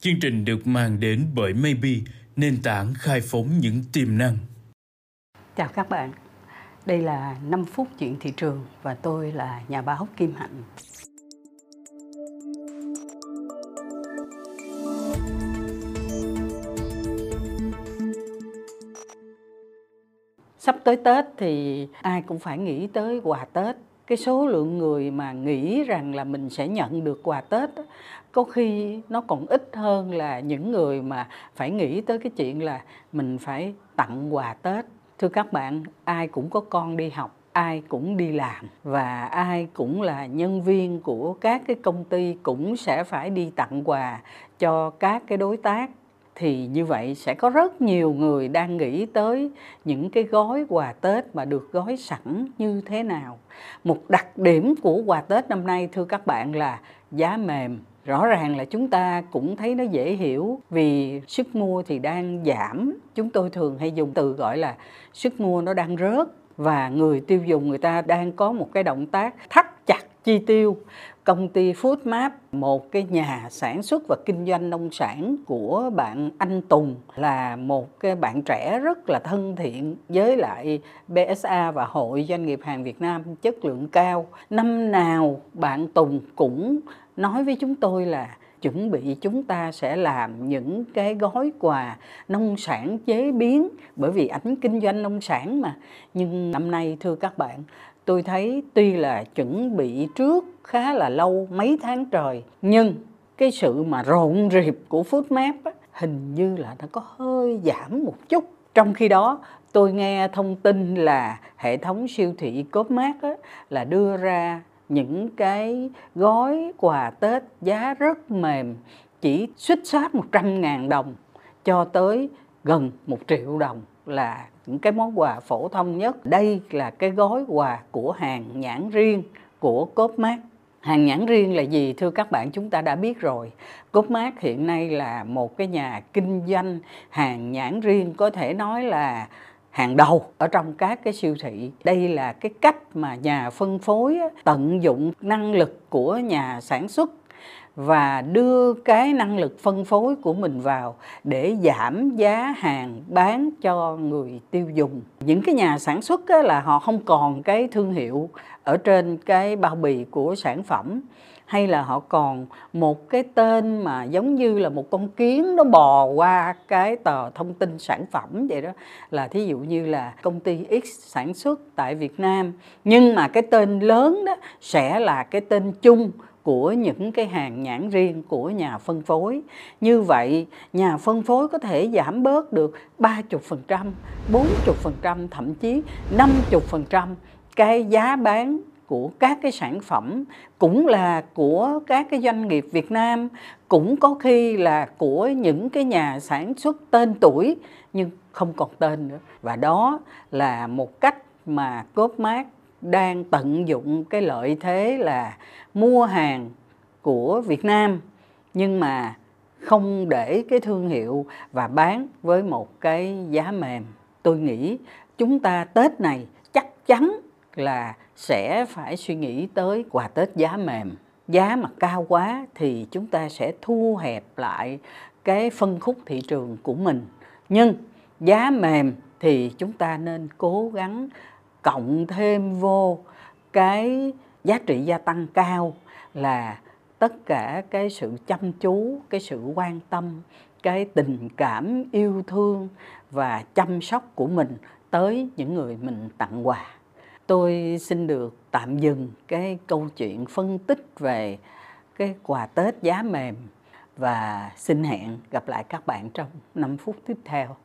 Chương trình được mang đến bởi Maybe, nền tảng khai phóng những tiềm năng. Chào các bạn, đây là 5 phút chuyện thị trường và tôi là nhà báo Kim Hạnh. Sắp tới Tết thì ai cũng phải nghĩ tới quà Tết cái số lượng người mà nghĩ rằng là mình sẽ nhận được quà Tết có khi nó còn ít hơn là những người mà phải nghĩ tới cái chuyện là mình phải tặng quà Tết. Thưa các bạn, ai cũng có con đi học ai cũng đi làm và ai cũng là nhân viên của các cái công ty cũng sẽ phải đi tặng quà cho các cái đối tác thì như vậy sẽ có rất nhiều người đang nghĩ tới những cái gói quà Tết mà được gói sẵn như thế nào. Một đặc điểm của quà Tết năm nay, thưa các bạn, là giá mềm. Rõ ràng là chúng ta cũng thấy nó dễ hiểu vì sức mua thì đang giảm. Chúng tôi thường hay dùng từ gọi là sức mua nó đang rớt và người tiêu dùng, người ta đang có một cái động tác thắt chi tiêu công ty Foodmap, một cái nhà sản xuất và kinh doanh nông sản của bạn anh Tùng là một cái bạn trẻ rất là thân thiện với lại BSA và Hội Doanh nghiệp hàng Việt Nam chất lượng cao. Năm nào bạn Tùng cũng nói với chúng tôi là chuẩn bị chúng ta sẽ làm những cái gói quà nông sản chế biến bởi vì ảnh kinh doanh nông sản mà nhưng năm nay thưa các bạn tôi thấy tuy là chuẩn bị trước khá là lâu mấy tháng trời nhưng cái sự mà rộn rịp của Foodmap á, hình như là nó có hơi giảm một chút. Trong khi đó tôi nghe thông tin là hệ thống siêu thị Copmart á, là đưa ra những cái gói quà Tết giá rất mềm chỉ suýt sát 100 ngàn đồng cho tới gần một triệu đồng là những cái món quà phổ thông nhất. Đây là cái gói quà của hàng nhãn riêng của Copmart. Hàng nhãn riêng là gì, thưa các bạn chúng ta đã biết rồi. Copmart hiện nay là một cái nhà kinh doanh hàng nhãn riêng, có thể nói là hàng đầu ở trong các cái siêu thị. Đây là cái cách mà nhà phân phối tận dụng năng lực của nhà sản xuất và đưa cái năng lực phân phối của mình vào để giảm giá hàng bán cho người tiêu dùng. Những cái nhà sản xuất là họ không còn cái thương hiệu ở trên cái bao bì của sản phẩm, hay là họ còn một cái tên mà giống như là một con kiến nó bò qua cái tờ thông tin sản phẩm vậy đó là thí dụ như là công ty X sản xuất tại Việt Nam, nhưng mà cái tên lớn đó sẽ là cái tên chung của những cái hàng nhãn riêng của nhà phân phối. Như vậy, nhà phân phối có thể giảm bớt được 30%, 40%, thậm chí 50% cái giá bán của các cái sản phẩm cũng là của các cái doanh nghiệp Việt Nam cũng có khi là của những cái nhà sản xuất tên tuổi nhưng không còn tên nữa và đó là một cách mà Copmart đang tận dụng cái lợi thế là mua hàng của Việt Nam, nhưng mà không để cái thương hiệu và bán với một cái giá mềm. Tôi nghĩ chúng ta Tết này chắc chắn là sẽ phải suy nghĩ tới quà Tết giá mềm. Giá mà cao quá thì chúng ta sẽ thu hẹp lại cái phân khúc thị trường của mình. Nhưng giá mềm thì chúng ta nên cố gắng cộng thêm vô cái giá trị gia tăng cao là tất cả cái sự chăm chú, cái sự quan tâm, cái tình cảm yêu thương và chăm sóc của mình tới những người mình tặng quà. Tôi xin được tạm dừng cái câu chuyện phân tích về cái quà tết giá mềm và xin hẹn gặp lại các bạn trong 5 phút tiếp theo.